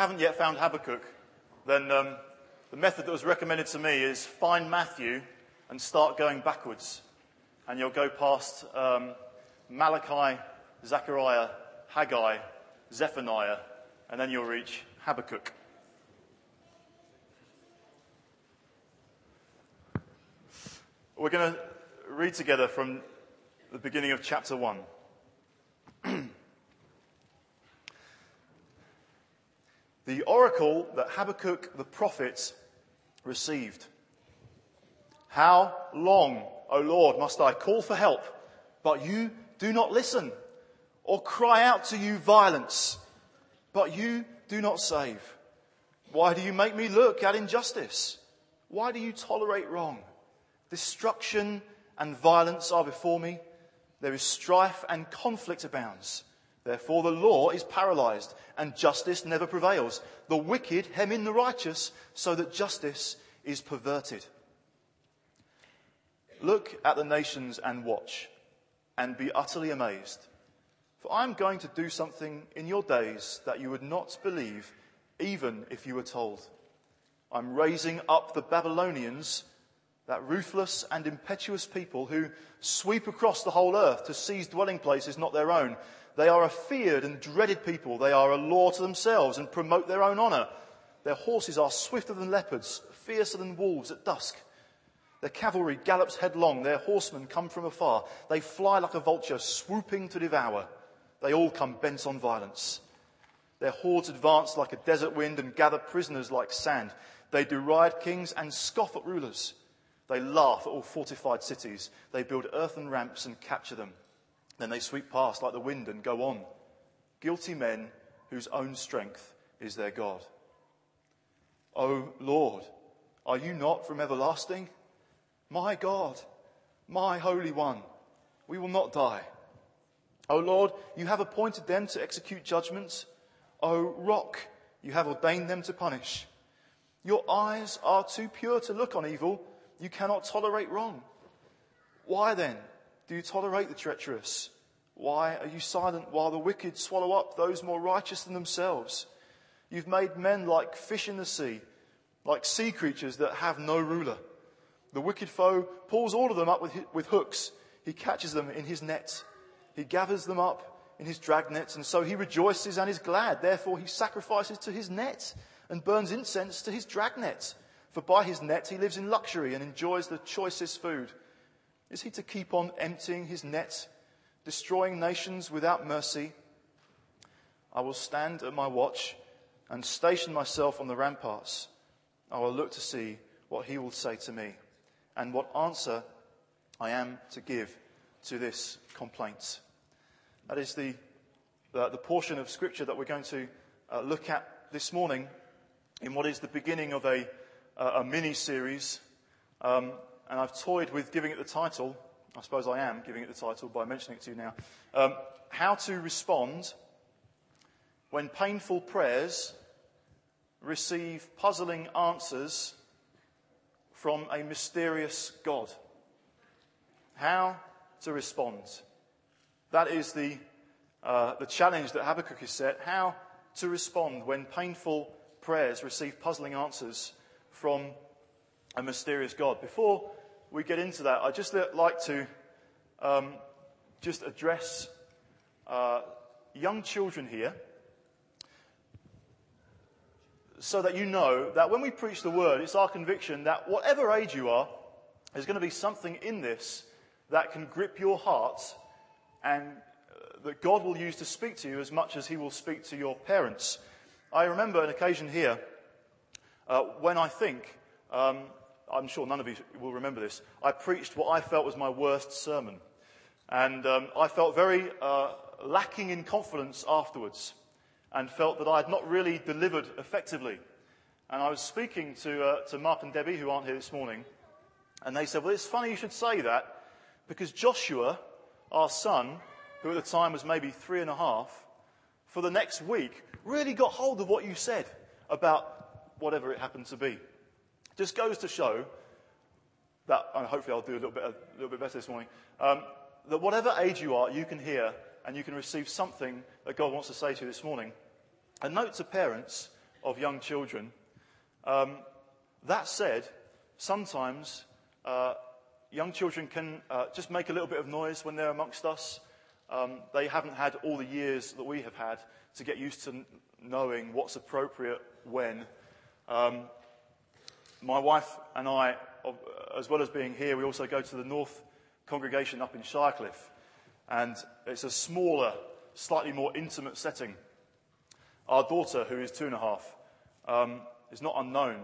haven't yet found Habakkuk, then um, the method that was recommended to me is find Matthew and start going backwards. And you'll go past um, Malachi, Zechariah, Haggai, Zephaniah, and then you'll reach Habakkuk. We're going to read together from the beginning of chapter 1. The oracle that Habakkuk the prophet received. How long, O Lord, must I call for help, but you do not listen, or cry out to you violence, but you do not save? Why do you make me look at injustice? Why do you tolerate wrong? Destruction and violence are before me. There is strife and conflict abounds. Therefore the law is paralyzed and justice never prevails. The wicked hem in the righteous so that justice is perverted. Look at the nations and watch and be utterly amazed. For I am going to do something in your days that you would not believe even if you were told. I'm raising up the Babylonians, that ruthless and impetuous people who sweep across the whole earth to seize dwelling places not their own they are a feared and dreaded people. They are a law to themselves and promote their own honor. Their horses are swifter than leopards, fiercer than wolves at dusk. Their cavalry gallops headlong. Their horsemen come from afar. They fly like a vulture, swooping to devour. They all come bent on violence. Their hordes advance like a desert wind and gather prisoners like sand. They deride kings and scoff at rulers. They laugh at all fortified cities. They build earthen ramps and capture them. Then they sweep past like the wind and go on. Guilty men whose own strength is their God. O Lord, are you not from everlasting? My God, my Holy One, we will not die. O Lord, you have appointed them to execute judgments. O Rock, you have ordained them to punish. Your eyes are too pure to look on evil. You cannot tolerate wrong. Why then do you tolerate the treacherous? Why are you silent while the wicked swallow up those more righteous than themselves? You've made men like fish in the sea, like sea creatures that have no ruler. The wicked foe pulls all of them up with, with hooks. He catches them in his net. He gathers them up in his dragnets, and so he rejoices and is glad. Therefore, he sacrifices to his net and burns incense to his dragnet. For by his net he lives in luxury and enjoys the choicest food. Is he to keep on emptying his net, destroying nations without mercy? I will stand at my watch and station myself on the ramparts. I will look to see what he will say to me and what answer I am to give to this complaint. That is the, the, the portion of scripture that we're going to uh, look at this morning in what is the beginning of a, a mini series um, and I've toyed with giving it the title. I suppose I am giving it the title by mentioning it to you now. Um, how to respond when painful prayers receive puzzling answers from a mysterious God. How to respond. That is the, uh, the challenge that Habakkuk is set. How to respond when painful prayers receive puzzling answers from a mysterious God. Before we get into that, I'd just like to um, just address uh, young children here so that you know that when we preach the word, it's our conviction that whatever age you are, there's going to be something in this that can grip your heart and uh, that God will use to speak to you as much as he will speak to your parents. I remember an occasion here uh, when I think um, I'm sure none of you will remember this. I preached what I felt was my worst sermon. And um, I felt very uh, lacking in confidence afterwards and felt that I had not really delivered effectively. And I was speaking to, uh, to Mark and Debbie, who aren't here this morning, and they said, Well, it's funny you should say that because Joshua, our son, who at the time was maybe three and a half, for the next week really got hold of what you said about whatever it happened to be. Just goes to show that, and hopefully I'll do a little bit, a little bit better this morning, um, that whatever age you are, you can hear and you can receive something that God wants to say to you this morning. A note to parents of young children. Um, that said, sometimes uh, young children can uh, just make a little bit of noise when they're amongst us. Um, they haven't had all the years that we have had to get used to knowing what's appropriate when. Um, my wife and I, as well as being here, we also go to the North congregation up in Shirecliffe. And it's a smaller, slightly more intimate setting. Our daughter, who is two and a half, um, is not unknown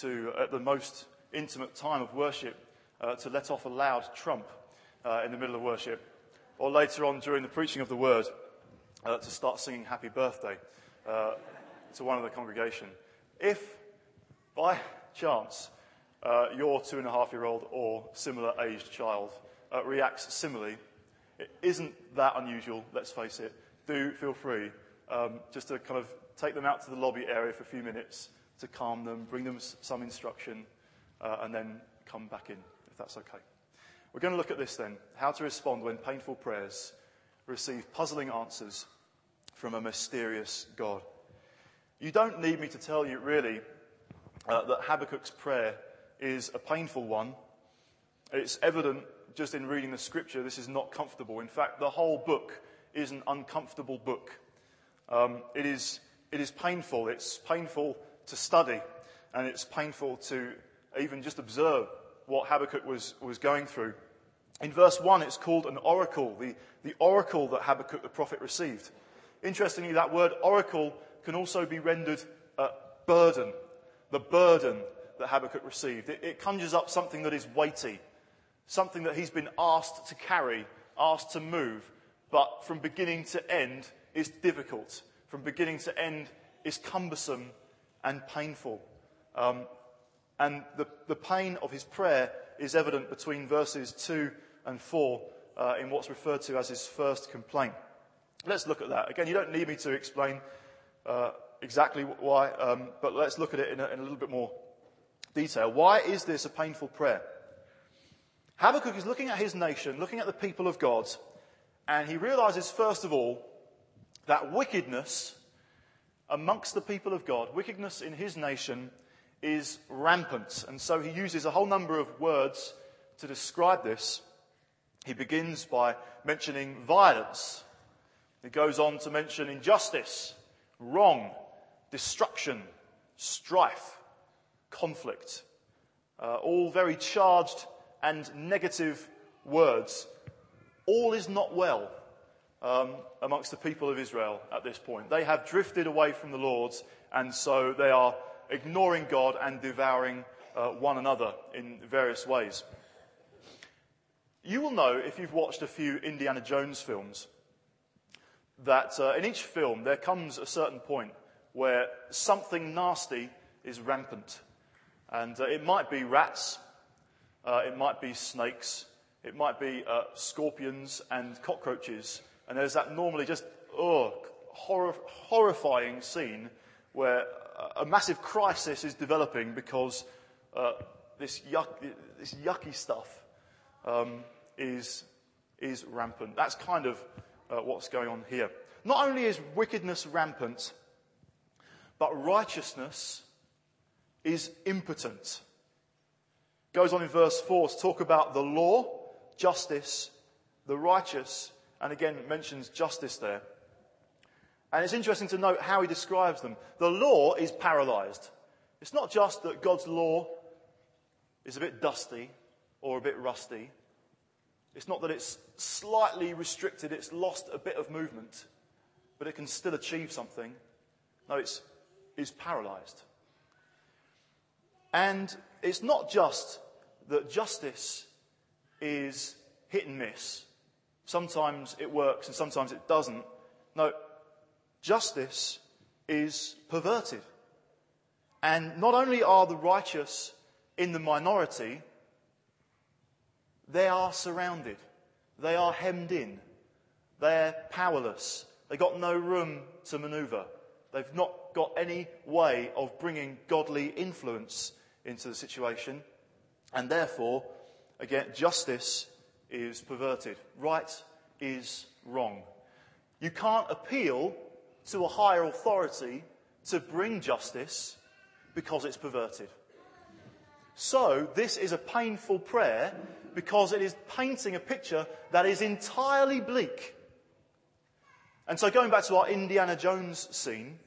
to, at the most intimate time of worship, uh, to let off a loud trump uh, in the middle of worship, or later on during the preaching of the word, uh, to start singing happy birthday uh, to one of the congregation. If by chance uh, your two and a half year old or similar aged child uh, reacts similarly, it isn't that unusual, let's face it. Do feel free um, just to kind of take them out to the lobby area for a few minutes to calm them, bring them some instruction, uh, and then come back in, if that's okay. We're going to look at this then how to respond when painful prayers receive puzzling answers from a mysterious God. You don't need me to tell you, really, uh, that Habakkuk's prayer is a painful one. It's evident just in reading the scripture, this is not comfortable. In fact, the whole book is an uncomfortable book. Um, it, is, it is painful. It's painful to study, and it's painful to even just observe what Habakkuk was, was going through. In verse 1, it's called an oracle, the, the oracle that Habakkuk the prophet received. Interestingly, that word oracle can also be rendered burden, the burden that Habakkuk received. It, it conjures up something that is weighty, something that he's been asked to carry, asked to move, but from beginning to end is difficult. From beginning to end is cumbersome and painful. Um, and the, the pain of his prayer is evident between verses 2 and 4 uh, in what's referred to as his first complaint. Let's look at that. Again, you don't need me to explain uh, exactly why, um, but let's look at it in a, in a little bit more detail. Why is this a painful prayer? Habakkuk is looking at his nation, looking at the people of God, and he realizes, first of all, that wickedness amongst the people of God, wickedness in his nation, is rampant. And so he uses a whole number of words to describe this. He begins by mentioning violence. He goes on to mention injustice, wrong, destruction, strife, conflict. Uh, all very charged and negative words. All is not well um, amongst the people of Israel at this point. They have drifted away from the Lord, and so they are ignoring God and devouring uh, one another in various ways. You will know if you've watched a few Indiana Jones films that uh, in each film there comes a certain point where something nasty is rampant. And uh, it might be rats, uh, it might be snakes, it might be uh, scorpions and cockroaches. And there's that normally just, oh, horror, horrifying scene where a massive crisis is developing because uh, this, yuck, this, yucky stuff um, is, is rampant. That's kind of uh, what's going on here. Not only is wickedness rampant, but righteousness is impotent. Goes on in verse 4 to talk about the law, justice, the righteous, and again mentions justice there. And it's interesting to note how he describes them. The law is paralyzed. It's not just that God's law is a bit dusty or a bit rusty. It's not that it's slightly restricted, it's lost a bit of movement, but it can still achieve something. No, it's, it's paralyzed. And it's not just that justice is hit and miss. Sometimes it works and sometimes it doesn't. No, justice is perverted. And not only are the righteous in the minority, they are surrounded. They are hemmed in. They're powerless. They've got no room to maneuver. They've not got any way of bringing godly influence into the situation. And therefore, again, justice is perverted. Right is wrong. You can't appeal to a higher authority to bring justice because it's perverted. So, this is a painful prayer because it is painting a picture that is entirely bleak. And so, going back to our Indiana Jones scene,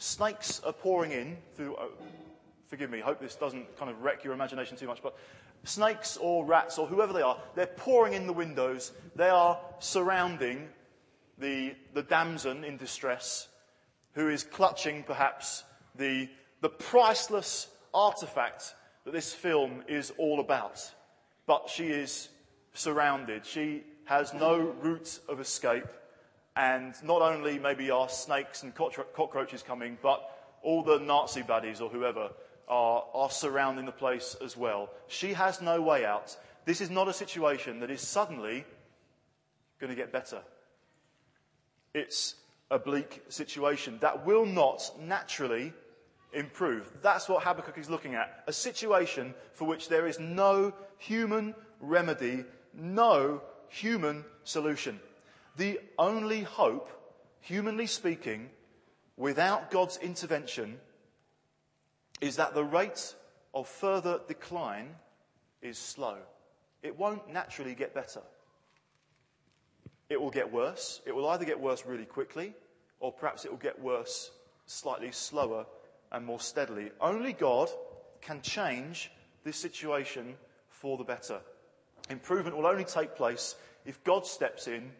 snakes are pouring in through. Oh, forgive me, hope this doesn't kind of wreck your imagination too much, but snakes or rats or whoever they are, they're pouring in the windows. They are surrounding the, the damsel in distress who is clutching perhaps the, the priceless artifact that this film is all about. But she is surrounded. She has no route of escape. And not only maybe are snakes and cockroaches coming, but all the Nazi baddies or whoever are, are surrounding the place as well. She has no way out. This is not a situation that is suddenly going to get better. It's a bleak situation that will not naturally improve. That's what Habakkuk is looking at. A situation for which there is no human remedy, no human solution. The only hope, humanly speaking, without God's intervention, is that the rate of further decline is slow. It won't naturally get better. It will get worse. It will either get worse really quickly, or perhaps it will get worse slightly slower and more steadily. Only God can change this situation for the better. Improvement will only take place if God steps in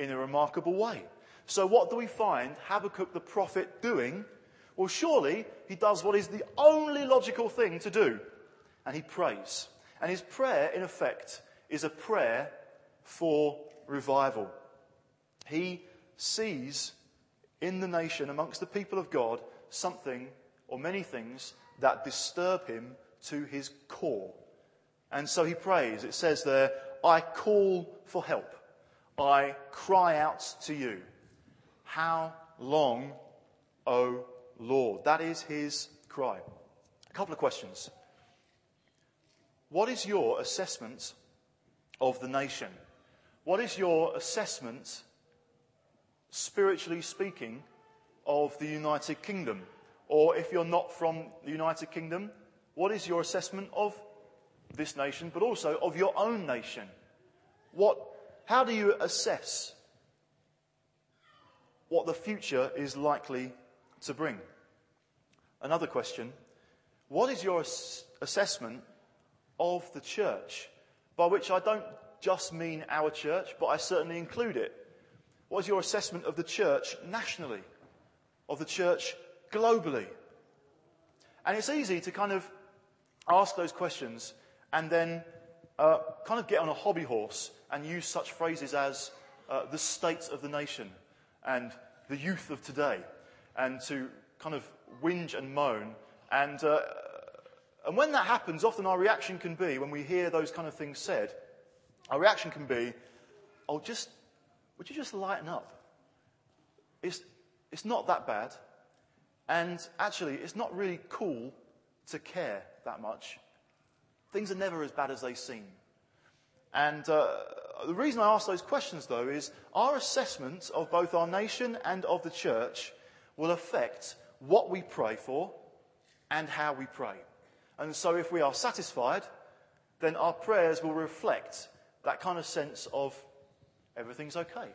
in a remarkable way. So, what do we find Habakkuk the prophet doing? Well, surely he does what is the only logical thing to do, and he prays. And his prayer, in effect, is a prayer for revival. He sees in the nation, amongst the people of God, something or many things that disturb him to his core. And so he prays. It says there, I call for help. I cry out to you. How long, O Lord? That is his cry. A couple of questions. What is your assessment of the nation? What is your assessment, spiritually speaking, of the United Kingdom? Or if you're not from the United Kingdom, what is your assessment of this nation, but also of your own nation? What, how do you assess what the future is likely to bring? Another question What is your ass- assessment of the church? By which I don't just mean our church, but I certainly include it. What is your assessment of the church nationally? Of the church globally? And it's easy to kind of ask those questions and then uh, kind of get on a hobby horse and use such phrases as uh, the state of the nation and the youth of today and to kind of whinge and moan. And, uh, and when that happens, often our reaction can be, when we hear those kind of things said, our reaction can be, oh, just, would you just lighten up? It's, it's not that bad. And actually, it's not really cool to care that much. Things are never as bad as they seem. And uh, the reason I ask those questions, though, is our assessment of both our nation and of the church will affect what we pray for and how we pray. And so, if we are satisfied, then our prayers will reflect that kind of sense of everything's okay.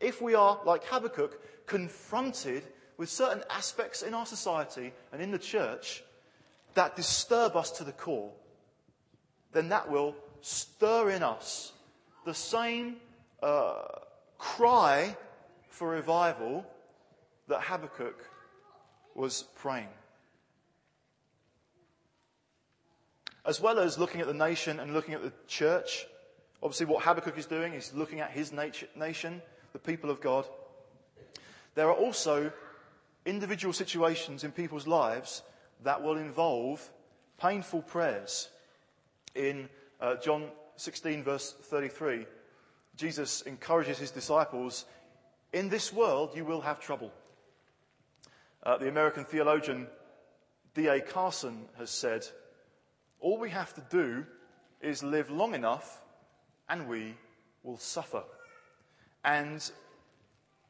If we are, like Habakkuk, confronted with certain aspects in our society and in the church that disturb us to the core, then that will stir in us the same uh, cry for revival that Habakkuk was praying. As well as looking at the nation and looking at the church, obviously what Habakkuk is doing is looking at his nation, the people of God. There are also individual situations in people's lives that will involve painful prayers. In uh, John 16, verse 33, Jesus encourages his disciples In this world you will have trouble. Uh, the American theologian D.A. Carson has said, All we have to do is live long enough and we will suffer. And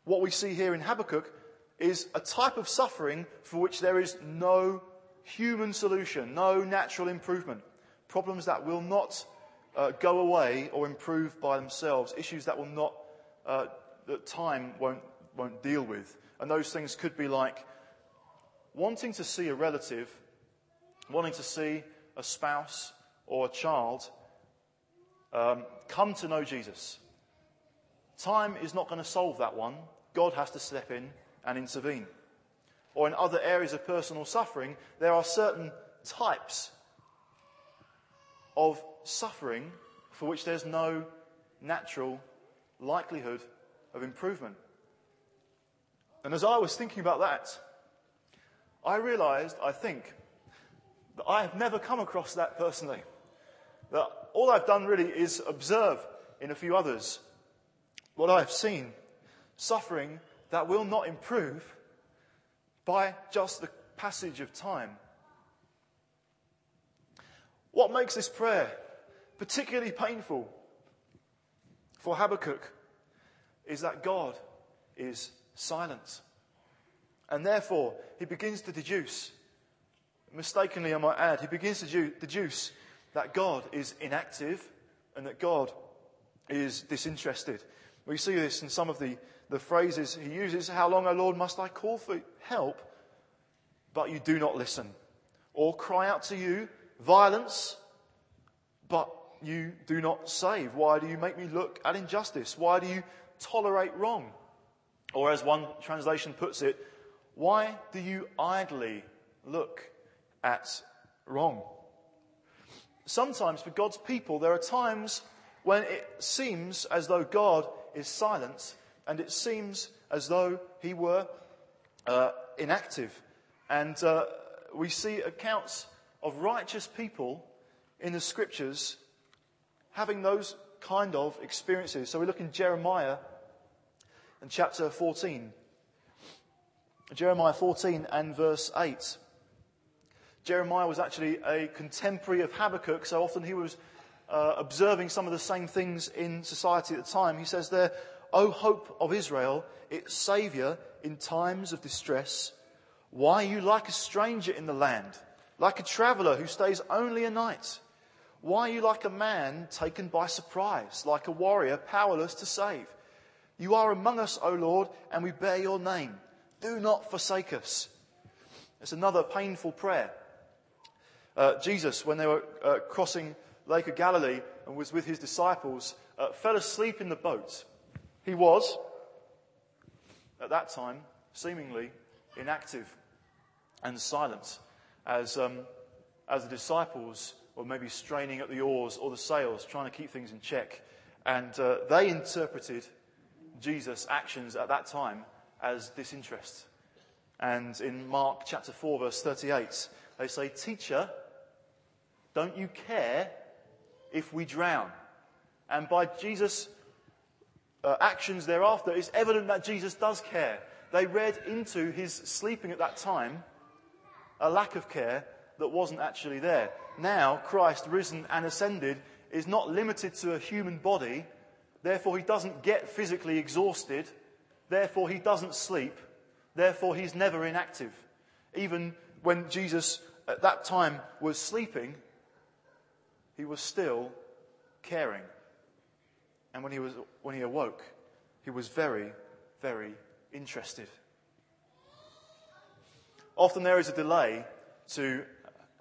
what we see here in Habakkuk is a type of suffering for which there is no human solution, no natural improvement. Problems that will not uh, go away or improve by themselves, issues that will not, uh, that time won't, won't deal with. And those things could be like wanting to see a relative, wanting to see a spouse or a child um, come to know Jesus. Time is not going to solve that one. God has to step in and intervene. Or in other areas of personal suffering, there are certain types of suffering for which there's no natural likelihood of improvement. And as I was thinking about that, I realized, I think, that I have never come across that personally. That all I've done really is observe in a few others what I have seen suffering that will not improve by just the passage of time. What makes this prayer particularly painful for Habakkuk is that God is silent. And therefore, he begins to deduce, mistakenly I might add, he begins to deduce that God is inactive and that God is disinterested. We see this in some of the, the phrases he uses. How long, O Lord, must I call for help, but you do not listen? Or cry out to you, violence, but you do not save? Why do you make me look at injustice? Why do you tolerate wrong? Or as one translation puts it, why do you idly look at wrong? Sometimes for God's people, there are times when it seems as though God is silent and it seems as though he were uh, inactive. And uh, we see accounts of righteous people in the scriptures having those kind of experiences. So we look in Jeremiah in chapter 14. Jeremiah 14 and verse 8. Jeremiah was actually a contemporary of Habakkuk, so often he was uh, observing some of the same things in society at the time. He says there, O hope of Israel, its saviour in times of distress, why are you like a stranger in the land, like a traveller who stays only a night? Why are you like a man taken by surprise, like a warrior powerless to save? You are among us, O Lord, and we bear your name. Do not forsake us. It's another painful prayer. Uh, Jesus, when they were uh, crossing Lake of Galilee and was with his disciples, uh, fell asleep in the boat. He was, at that time, seemingly inactive and silent as, um, as the disciples were maybe straining at the oars or the sails, trying to keep things in check. And uh, they interpreted Jesus' actions at that time as disinterest. And in Mark chapter 4, verse 38, they say, Teacher, don't you care if we drown? And by Jesus' uh, actions thereafter, it's evident that Jesus does care. They read into his sleeping at that time a lack of care that wasn't actually there. Now, Christ, risen and ascended, is not limited to a human body. Therefore, he doesn't get physically exhausted. Therefore, he doesn't sleep. Therefore, he's never inactive. Even when Jesus at that time was sleeping, he was still caring. And when he, was, when he awoke, he was very, very interested. Often there is a delay to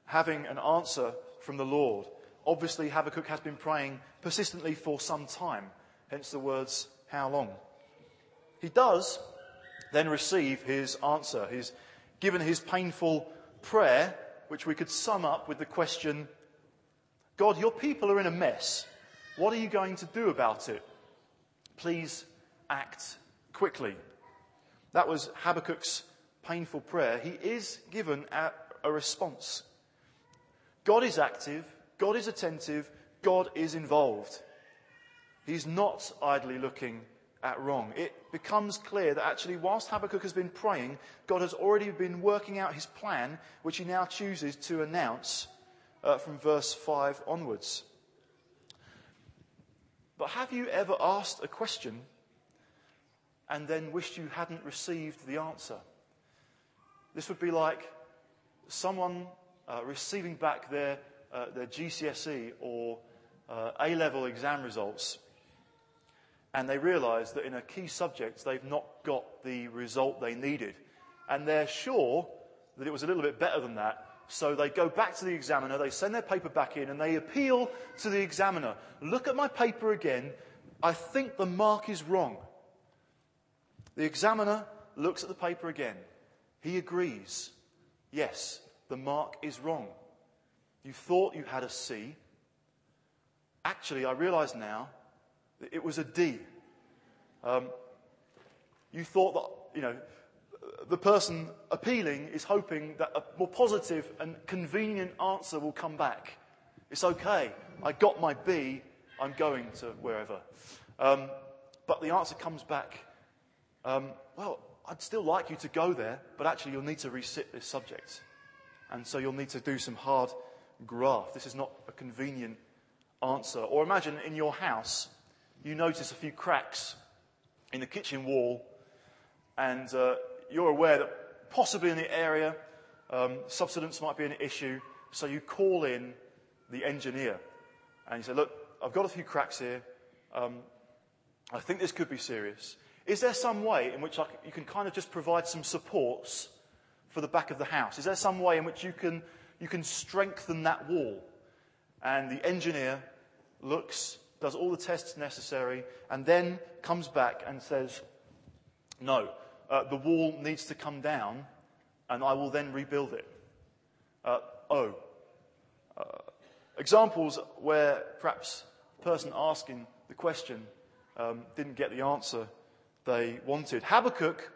having an answer from the Lord. Obviously, Habakkuk has been praying persistently for some time, hence the words, how long? He does then receive his answer. He's given his painful prayer, which we could sum up with the question God, your people are in a mess. What are you going to do about it? Please act quickly. That was Habakkuk's painful prayer. He is given a, response. God is active, God is attentive, God is involved. He's not idly looking at wrong. It becomes clear that actually, whilst Habakkuk has been praying, God has already been working out his plan, which he now chooses to announce uh, from verse 5 onwards. But have you ever asked a question and then wished you hadn't received the answer. This would be like someone uh, receiving back their, uh, their GCSE or uh, A level exam results, and they realize that in a key subject they've not got the result they needed. And they're sure that it was a little bit better than that, so they go back to the examiner, they send their paper back in, and they appeal to the examiner. Look at my paper again. I think the mark is wrong. The examiner looks at the paper again. He agrees. Yes, the mark is wrong. You thought you had a C. Actually, I realize now that it was a D. Um, you thought that, you know, the person appealing is hoping that a more positive and convenient answer will come back. It's okay. I got my B. I'm going to wherever. Um, but the answer comes back. Um, well, I'd still like you to go there, but actually you'll need to resit this subject. And so you'll need to do some hard graft. This is not a convenient answer. Or imagine in your house, you notice a few cracks in the kitchen wall, and uh, you're aware that possibly in the area, um, subsidence might be an issue. So you call in the engineer, and you say, "Look, I've got a few cracks here. Um, I think this could be serious. Is there some way in which you can kind of just provide some supports for the back of the house? Is there some way in which you can, you can strengthen that wall? And the engineer looks, does all the tests necessary, and then comes back and says, No, uh, the wall needs to come down, and I will then rebuild it. Uh, oh. Uh, examples where perhaps the person asking the question um, didn't get the answer they wanted. Habakkuk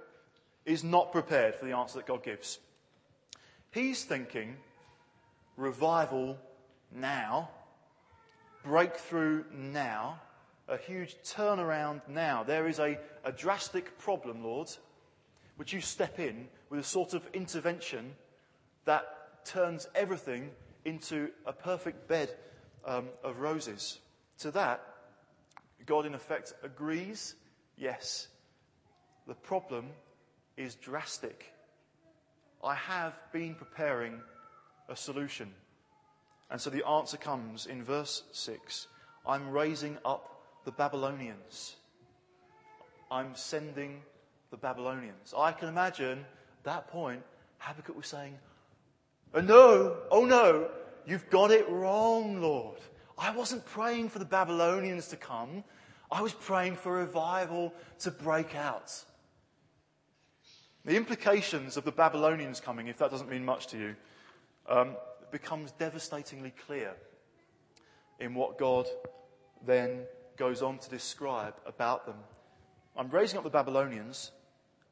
is not prepared for the answer that God gives. He's thinking revival now, breakthrough now, a huge turnaround now. There is a, a drastic problem, Lord. Would you step in with a sort of intervention that turns everything into a perfect bed um, of roses? To that, God in effect agrees yes, the problem is drastic. I have been preparing a solution. And so the answer comes in verse 6 I'm raising up the Babylonians. I'm sending the Babylonians. I can imagine at that point Habakkuk was saying, oh no, oh no, you've got it wrong, Lord. I wasn't praying for the Babylonians to come. I was praying for revival to break out. The implications of the Babylonians coming, if that doesn't mean much to you, um, becomes devastatingly clear in what God then goes on to describe about them. I'm raising up the Babylonians,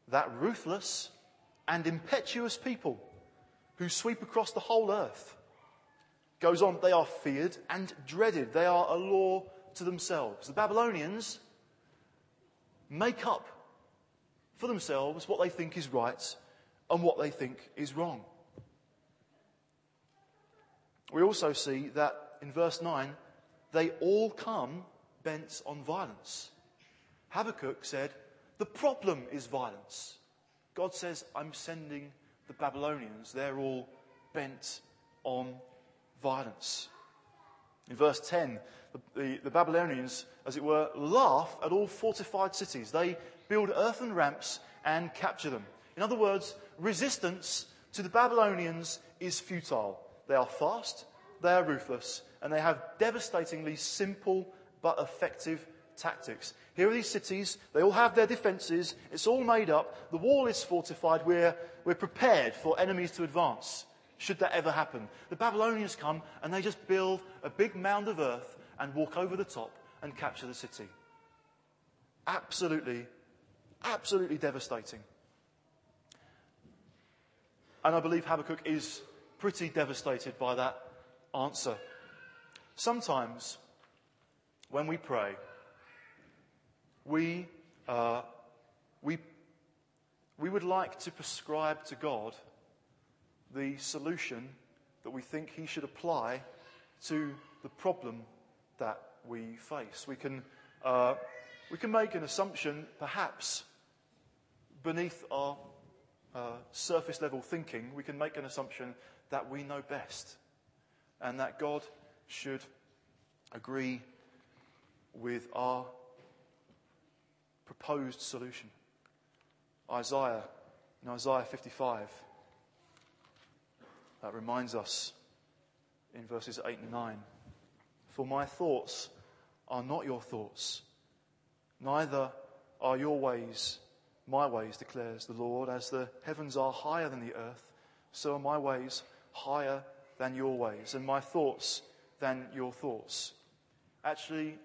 that ruthless and impetuous people who sweep across the whole earth. Goes on, they are feared and dreaded. They are a law to themselves. The Babylonians make up for themselves what they think is right and what they think is wrong. We also see that in verse 9, they all come bent on violence. Habakkuk said, The problem is violence. God says, I'm sending the Babylonians. They're all bent on violence. In verse 10, the, the, the, Babylonians, as it were, laugh at all fortified cities. They build earthen ramps and capture them. In other words, resistance to the Babylonians is futile. They are fast, they are ruthless, and they have devastatingly simple but effective tactics. Here are these cities. They all have their defenses. It's all made up. The wall is fortified. We're, we're prepared for enemies to advance, should that ever happen. The Babylonians come and they just build a big mound of earth and walk over the top and capture the city. Absolutely Absolutely devastating. And I believe Habakkuk is pretty devastated by that answer. Sometimes, when we pray, we, uh, we, we would like to prescribe to God the solution that we think He should apply to the problem that we face. We can, uh, we can make an assumption, perhaps, beneath our uh, surface level thinking, we can make an assumption that we know best and that God should agree with our proposed solution. Isaiah, in Isaiah 55, that reminds us in verses 8 and 9 For my thoughts are not your thoughts, neither are your ways my ways, declares the Lord. As the heavens are higher than the earth, so are my ways higher than your ways, and my thoughts than your thoughts. Actually,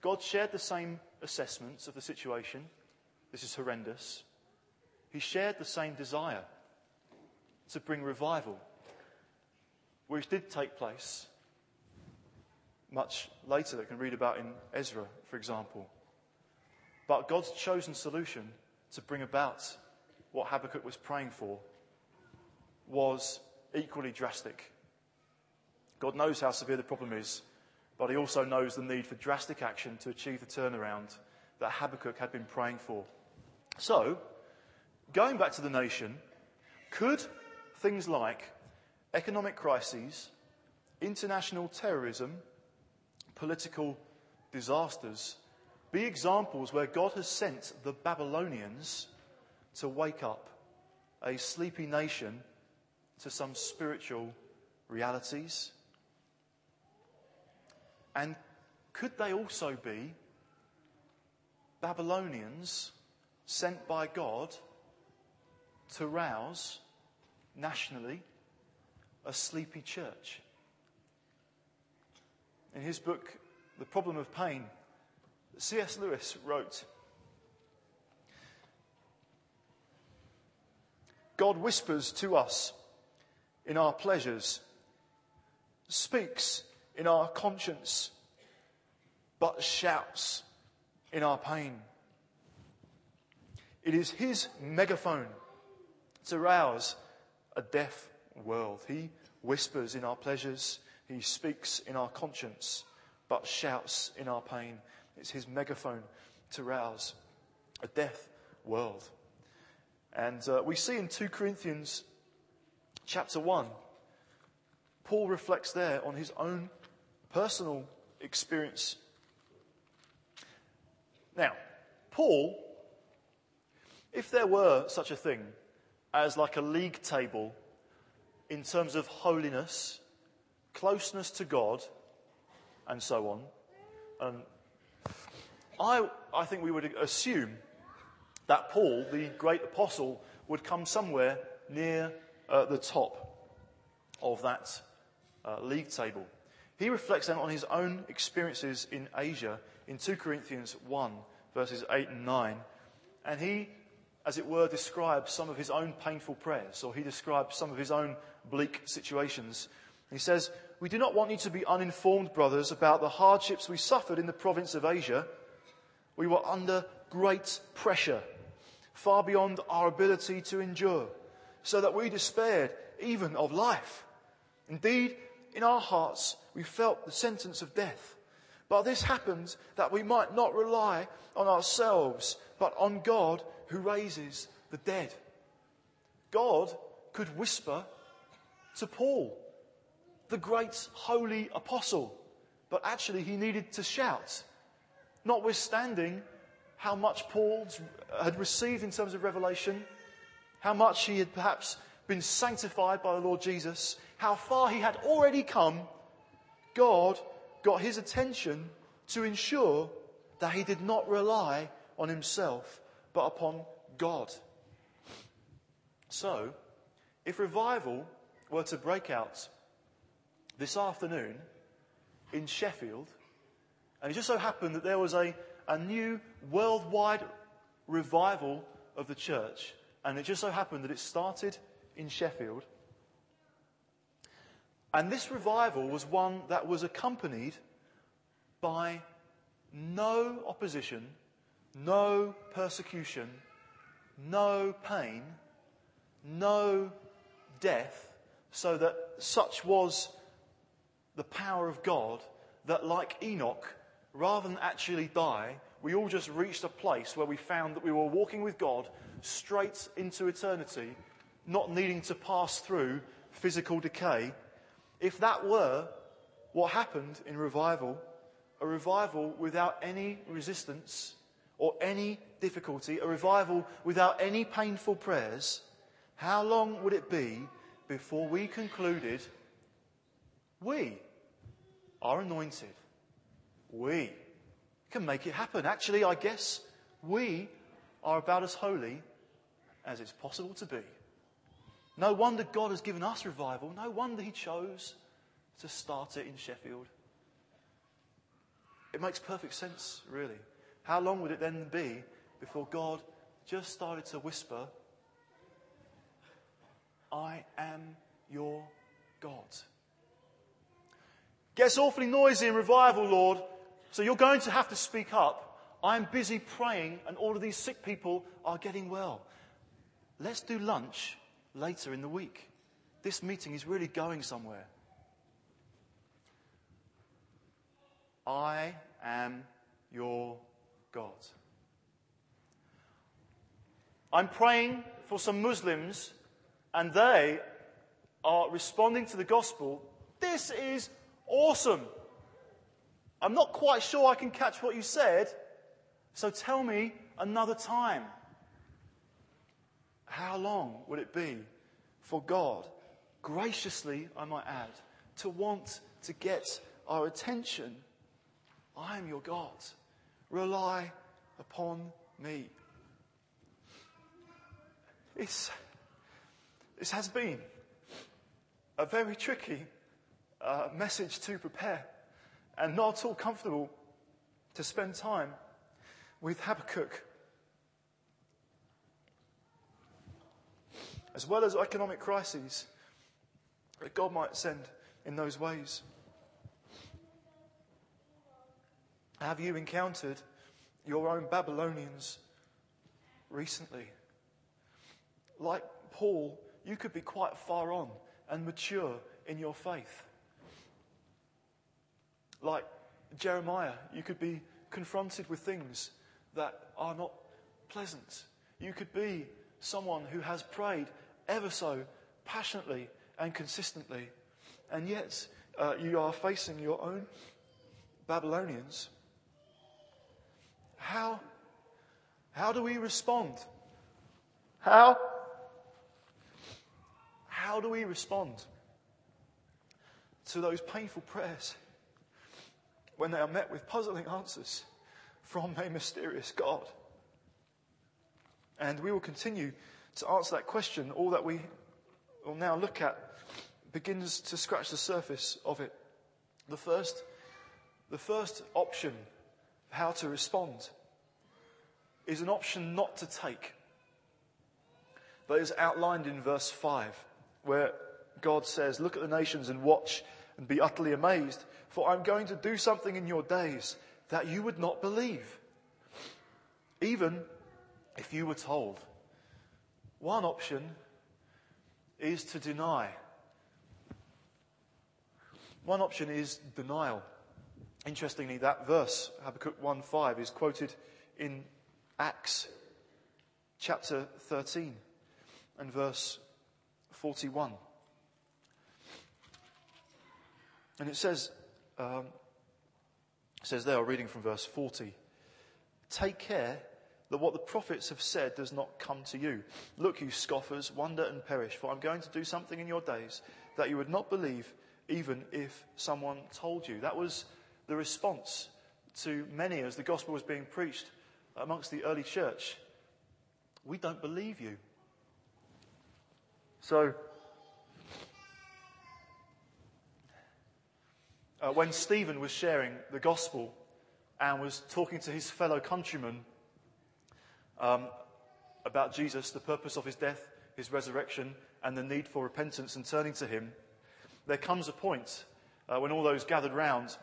God shared the same assessments of the situation. This is horrendous. He shared the same desire to bring revival, which did take place much later, that we can read about in Ezra, for example. But God's chosen solution to bring about what Habakkuk was praying for was equally drastic. God knows how severe the problem is, but he also knows the need for drastic action to achieve the turnaround that Habakkuk had been praying for. So, going back to the nation, could things like economic crises, international terrorism, political disasters be examples where God has sent the Babylonians to wake up a sleepy nation to some spiritual realities? And could they also be Babylonians sent by God to rouse nationally a sleepy church? In his book, The Problem of Pain, C.S. Lewis wrote God whispers to us in our pleasures, speaks in our conscience, but shouts in our pain. It is his megaphone to rouse a deaf world. He whispers in our pleasures, he speaks in our conscience, but shouts in our pain. It's his megaphone to rouse a deaf world. And uh, we see in 2 Corinthians chapter 1, Paul reflects there on his own personal experience. Now, Paul, if there were such a thing as like a league table in terms of holiness, closeness to God, and so on, and I, I think we would assume that Paul, the great apostle, would come somewhere near uh, the top of that uh, league table. He reflects then on his own experiences in Asia in 2 Corinthians 1, verses 8 and 9. And he, as it were, describes some of his own painful prayers, or he describes some of his own bleak situations. He says, We do not want you to be uninformed, brothers, about the hardships we suffered in the province of Asia we were under great pressure, far beyond our ability to endure, so that we despaired even of life. Indeed, in our hearts, we felt the sentence of death. But this happened that we might not rely on ourselves, but on God who raises the dead. God could whisper to Paul, the great holy apostle, but actually he needed to shout notwithstanding how much Paul had received in terms of revelation, how much he had perhaps been sanctified by the Lord Jesus, how far he had already come, God got his attention to ensure that he did not rely on himself, but upon God. So, if revival were to break out this afternoon in Sheffield, and it just so happened that there was a, a new worldwide revival of the church. And it just so happened that it started in Sheffield. And this revival was one that was accompanied by no opposition, no persecution, no pain, no death, so that such was the power of God that, like Enoch, rather than actually die, we all just reached a place where we found that we were walking with God straight into eternity, not needing to pass through physical decay, if that were what happened in revival, a revival without any resistance or any difficulty, a revival without any painful prayers, how long would it be before we concluded we are anointed? We can make it happen. Actually, I guess we are about as holy as it's possible to be. No wonder God has given us revival. No wonder He chose to start it in Sheffield. It makes perfect sense, really. How long would it then be before God just started to whisper, I am your God? Gets awfully noisy in revival, Lord, so you're going to have to speak up. I'm busy praying, and all of these sick people are getting well. Let's do lunch later in the week. This meeting is really going somewhere. I am your God. I'm praying for some Muslims, and they are responding to the gospel. This is awesome. I'm not quite sure I can catch what you said, so tell me another time. How long would it be for God, graciously, I might add, to want to get our attention? I am your God. Rely upon me. It's, this has been a very tricky uh, message to prepare and not at all comfortable to spend time with Habakkuk. As well as economic crises that God might send in those ways. Have you encountered your own Babylonians recently? Like Paul, you could be quite far on and mature in your faith. Like Jeremiah, you could be confronted with things that are not pleasant. You could be someone who has prayed ever so passionately and consistently, and yet uh, you are facing your own Babylonians. How, how do we respond? How? How do we respond to those painful prayers when they are met with puzzling answers from a mysterious God? And we will continue to answer that question. All that we will now look at begins to scratch the surface of it. The first, the first option how to respond is an option not to take, but is outlined in verse 5, where God says, Look at the nations and watch and be utterly amazed, for I'm going to do something in your days that you would not believe, even if you were told. One option is to deny. One option is denial. Interestingly, that verse, Habakkuk 1:5, is quoted in Acts chapter 13 and verse 41. And it says, um, says there, reading from verse 40, Take care that what the prophets have said does not come to you. Look, you scoffers, wonder and perish, for I'm going to do something in your days that you would not believe even if someone told you. That was the response to many as the gospel was being preached amongst the early church. We don't believe you. So, uh, when Stephen was sharing the gospel and was talking to his fellow countrymen um, about Jesus, the purpose of his death, his resurrection, and the need for repentance and turning to him, there comes a point uh, when all those gathered round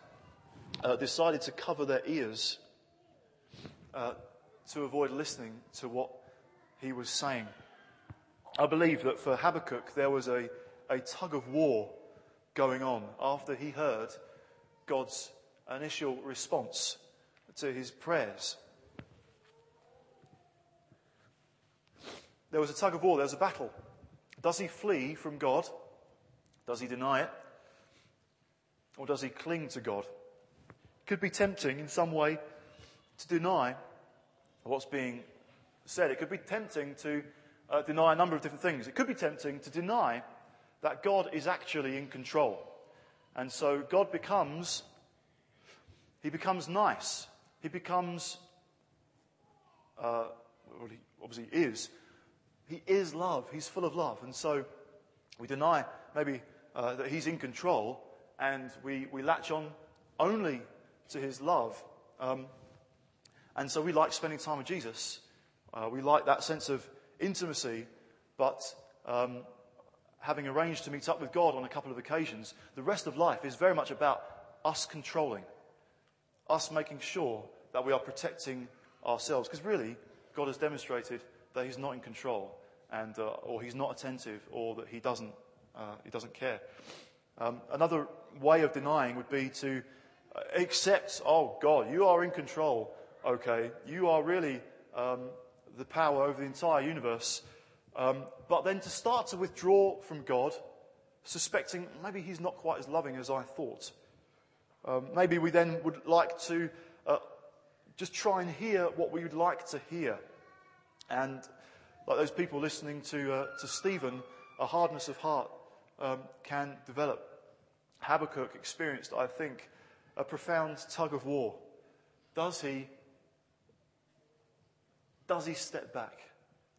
uh, decided to cover their ears uh, to avoid listening to what he was saying. I believe that for Habakkuk, there was a, a tug of war going on after he heard God's initial response to his prayers. there was a tug of war, there was a battle. Does he flee from God? Does he deny it? Or does he cling to God? It could be tempting in some way to deny what's being said. It could be tempting to uh, deny a number of different things. It could be tempting to deny that God is actually in control. And so God becomes, he becomes nice. He becomes, uh, well, he obviously is. He is love. He's full of love. And so we deny maybe uh, that he's in control and we, we latch on only to his love. Um, and so we like spending time with Jesus. Uh, we like that sense of intimacy, but um, having arranged to meet up with God on a couple of occasions, the rest of life is very much about us controlling, us making sure that we are protecting ourselves. Because really, God has demonstrated that He's not in control, and uh, or He's not attentive, or that He doesn't uh, He doesn't care. Um, another way of denying would be to uh, accept, oh God, you are in control. Okay, you are really um, the power over the entire universe. Um, but then to start to withdraw from God, suspecting maybe He's not quite as loving as I thought. Um, maybe we then would like to uh, just try and hear what we would like to hear. And like those people listening to, uh, to Stephen, a hardness of heart um, can develop. Habakkuk experienced, I think, a profound tug of war. Does he, does he step back?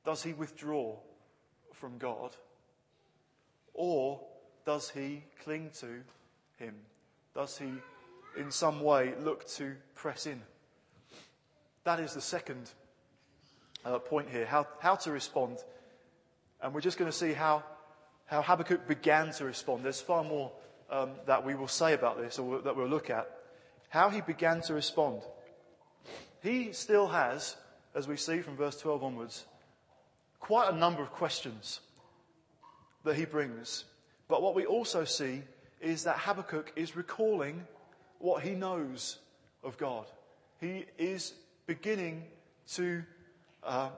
Does he withdraw from God? Or does he cling to him? Does he, in some way, look to press in? That is the second uh, point here how, how to respond. And we're just going to see how, how Habakkuk began to respond. There's far more um, that we will say about this or that we'll look at. How he began to respond. He still has, as we see from verse 12 onwards, quite a number of questions that he brings. But what we also see is that Habakkuk is recalling what he knows of God. He is beginning to uh,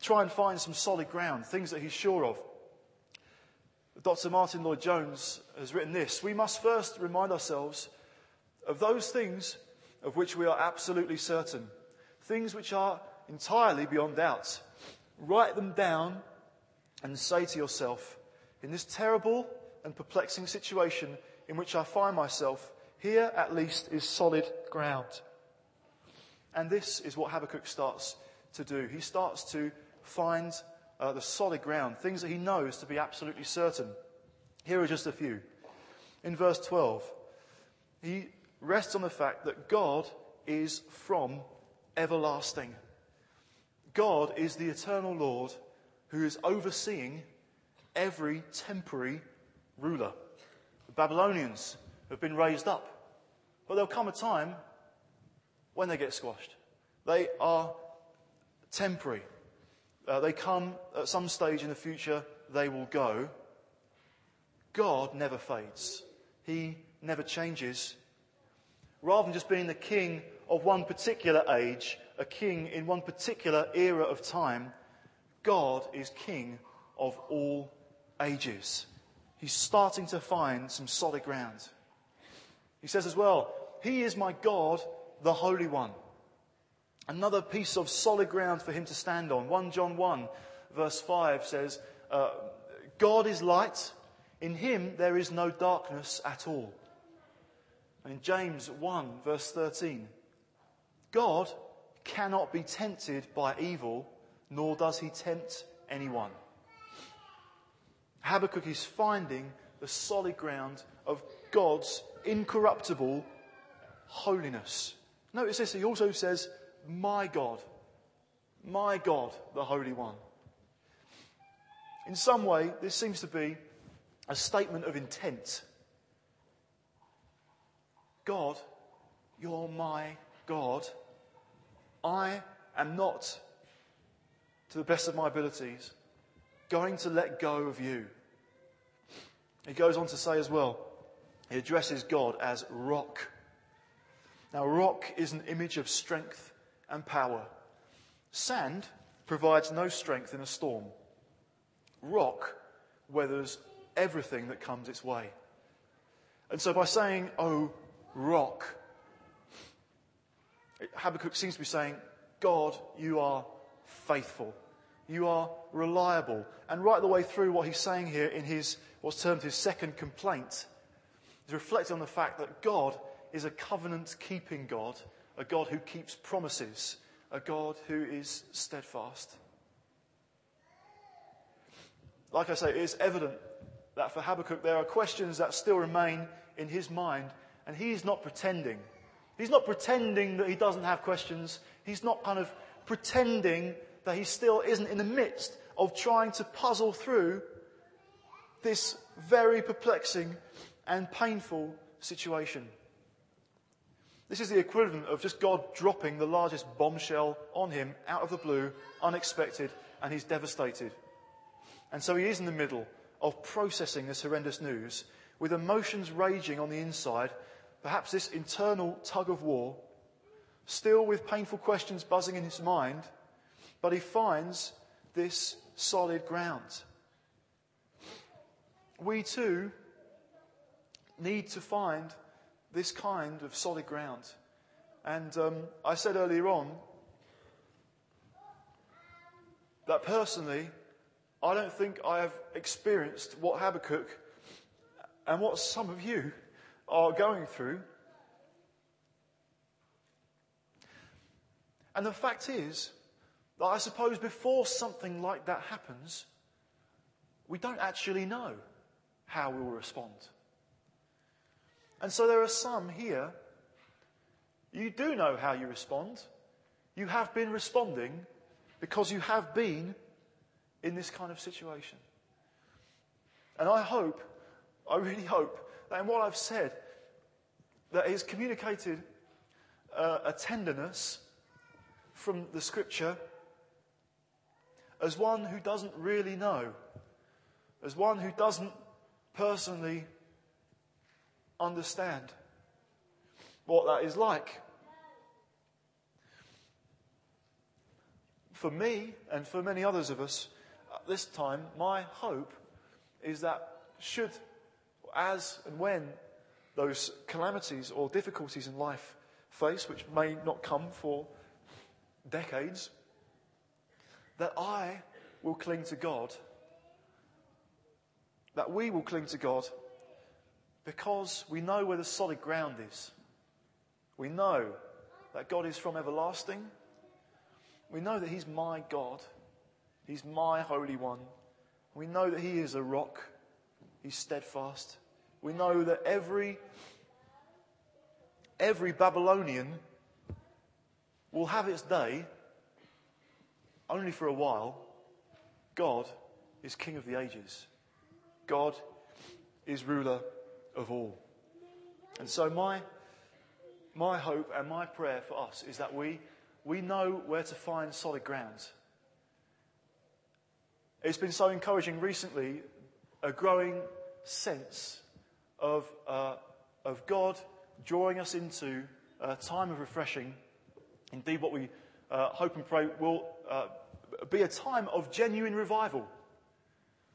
try and find some solid ground, things that he's sure of. Dr. Martyn Lloyd-Jones has written this We must first remind ourselves of those things of which we are absolutely certain, things which are entirely beyond doubt. Write them down and say to yourself, in this terrible and perplexing situation in which I find myself, here at least is solid ground. And this is what Habakkuk starts to do. He starts to find uh, the solid ground, things that he knows to be absolutely certain. Here are just a few. In verse 12, he rests on the fact that God is from everlasting. God is the eternal Lord who is overseeing every temporary ruler. The Babylonians have been raised up, but there'll come a time when they get squashed. They are temporary. Uh, they come at some stage in the future, they will go. God never fades. He never changes. Rather than just being the king of one particular age, a king in one particular era of time, God is king of all ages. He's starting to find some solid ground. He says as well, He is my God, the Holy One. Another piece of solid ground for him to stand on. 1 John 1 verse 5 says, uh, God is light. In him there is no darkness at all. And in James 1 verse 13, God cannot be tempted by evil, nor does he tempt anyone. Habakkuk is finding the solid ground of God's incorruptible holiness. Notice this, he also says, My God, my God, the Holy One. In some way, this seems to be a statement of intent. God, you're my God. I am not, to the best of my abilities, going to let go of you. He goes on to say as well, he addresses God as rock. Now, rock is an image of strength and power. Sand provides no strength in a storm. Rock weathers everything that comes its way. And so by saying, oh, rock, Habakkuk seems to be saying, God, you are faithful. You are reliable. And right the way through what he's saying here in his, what's termed his second complaint, is reflecting on the fact that God is a covenant keeping God, a God who keeps promises, a God who is steadfast. Like I say, it is evident that for Habakkuk there are questions that still remain in his mind, and he is not pretending. He's not pretending that he doesn't have questions. He's not kind of pretending that he still isn't in the midst of trying to puzzle through this very perplexing and painful situation. This is the equivalent of just God dropping the largest bombshell on him out of the blue, unexpected, and he's devastated. And so he is in the middle of processing this horrendous news with emotions raging on the inside, perhaps this internal tug of war, still with painful questions buzzing in his mind, but he finds this solid ground. We too need to find this kind of solid ground. And um, I said earlier on that personally, I don't think I have experienced what Habakkuk and what some of you are going through. And the fact is that I suppose before something like that happens, we don't actually know how we'll respond. And so there are some here, you do know how you respond. You have been responding because you have been in this kind of situation. And I hope, I really hope, in what I've said, that is communicated uh, a tenderness from the scripture as one who doesn't really know, as one who doesn't personally understand what that is like. For me and for many others of us at this time, my hope is that should, as and when those calamities or difficulties in life face, which may not come for decades, that I will cling to God, that we will cling to God because we know where the solid ground is. We know that God is from everlasting. We know that He's my God. He's my Holy One. We know that He is a rock. He's steadfast. We know that every, every Babylonian will have its day only for a while. God is King of the ages. God is ruler of all. And so my, my hope and my prayer for us is that we, we know where to find solid ground. It's been so encouraging recently, a growing sense of, uh, of God drawing us into a time of refreshing. Indeed, what we uh, hope and pray will uh, be a time of genuine revival.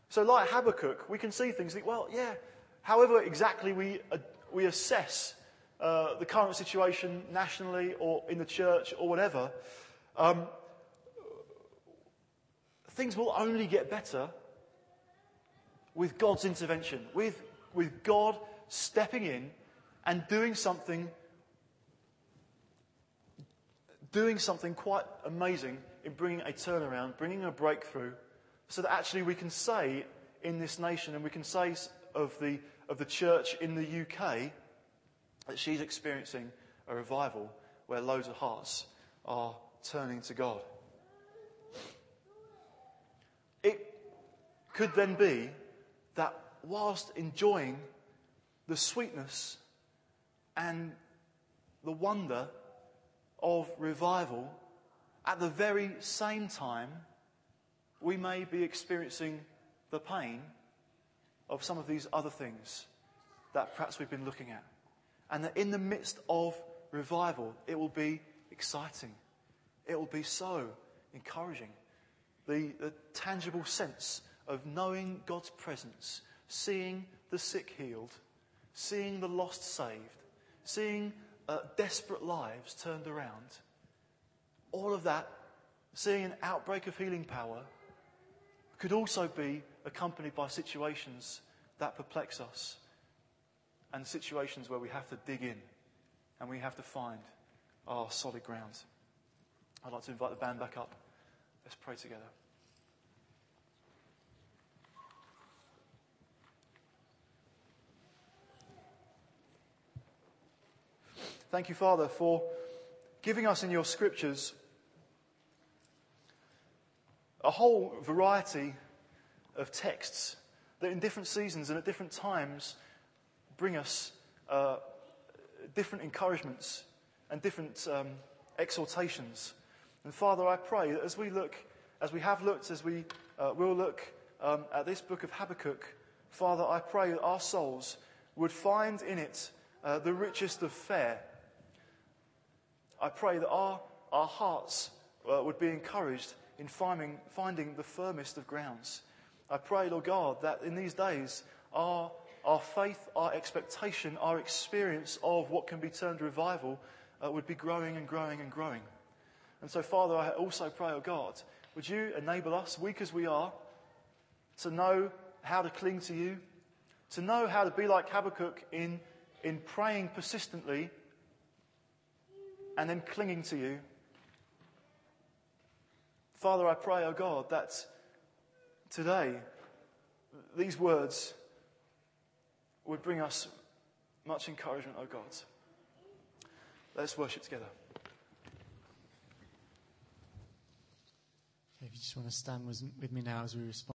So, like Habakkuk, we can see things, think, well, yeah, however exactly we, uh, we assess uh, the current situation nationally or in the church or whatever, um, things will only get better with God's intervention, with, with God stepping in and doing something, doing something quite amazing in bringing a turnaround, bringing a breakthrough, so that actually we can say in this nation and we can say of the, of the church in the UK that she's experiencing a revival where loads of hearts are turning to God. It could then be that whilst enjoying the sweetness and the wonder of revival, at the very same time, we may be experiencing the pain of some of these other things that perhaps we've been looking at. And that in the midst of revival, it will be exciting. It will be so encouraging the, the tangible sense of knowing God's presence, seeing the sick healed, seeing the lost saved, seeing uh, desperate lives turned around. All of that, seeing an outbreak of healing power, could also be accompanied by situations that perplex us and situations where we have to dig in and we have to find our solid ground. I'd like to invite the band back up. Let's pray together. Thank you, Father, for giving us in your scriptures a whole variety of texts that in different seasons and at different times bring us uh, different encouragements and different um, exhortations. And Father, I pray that as we look, as we have looked, as we uh, will look um, at this book of Habakkuk, Father, I pray that our souls would find in it uh, the richest of fare I pray that our, our hearts uh, would be encouraged in finding, finding the firmest of grounds. I pray, Lord God, that in these days our, our faith, our expectation, our experience of what can be termed revival uh, would be growing and growing and growing. And so, Father, I also pray, oh God, would you enable us, weak as we are, to know how to cling to you, to know how to be like Habakkuk in, in praying persistently and then clinging to you. Father, I pray, oh God, that today these words would bring us much encouragement, oh God. Let's worship together. If you just want to stand with me now as we respond.